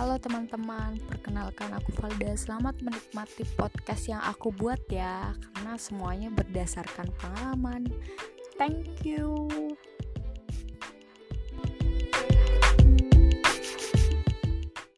Halo teman-teman, perkenalkan aku Valda. Selamat menikmati podcast yang aku buat ya, karena semuanya berdasarkan pengalaman. Thank you.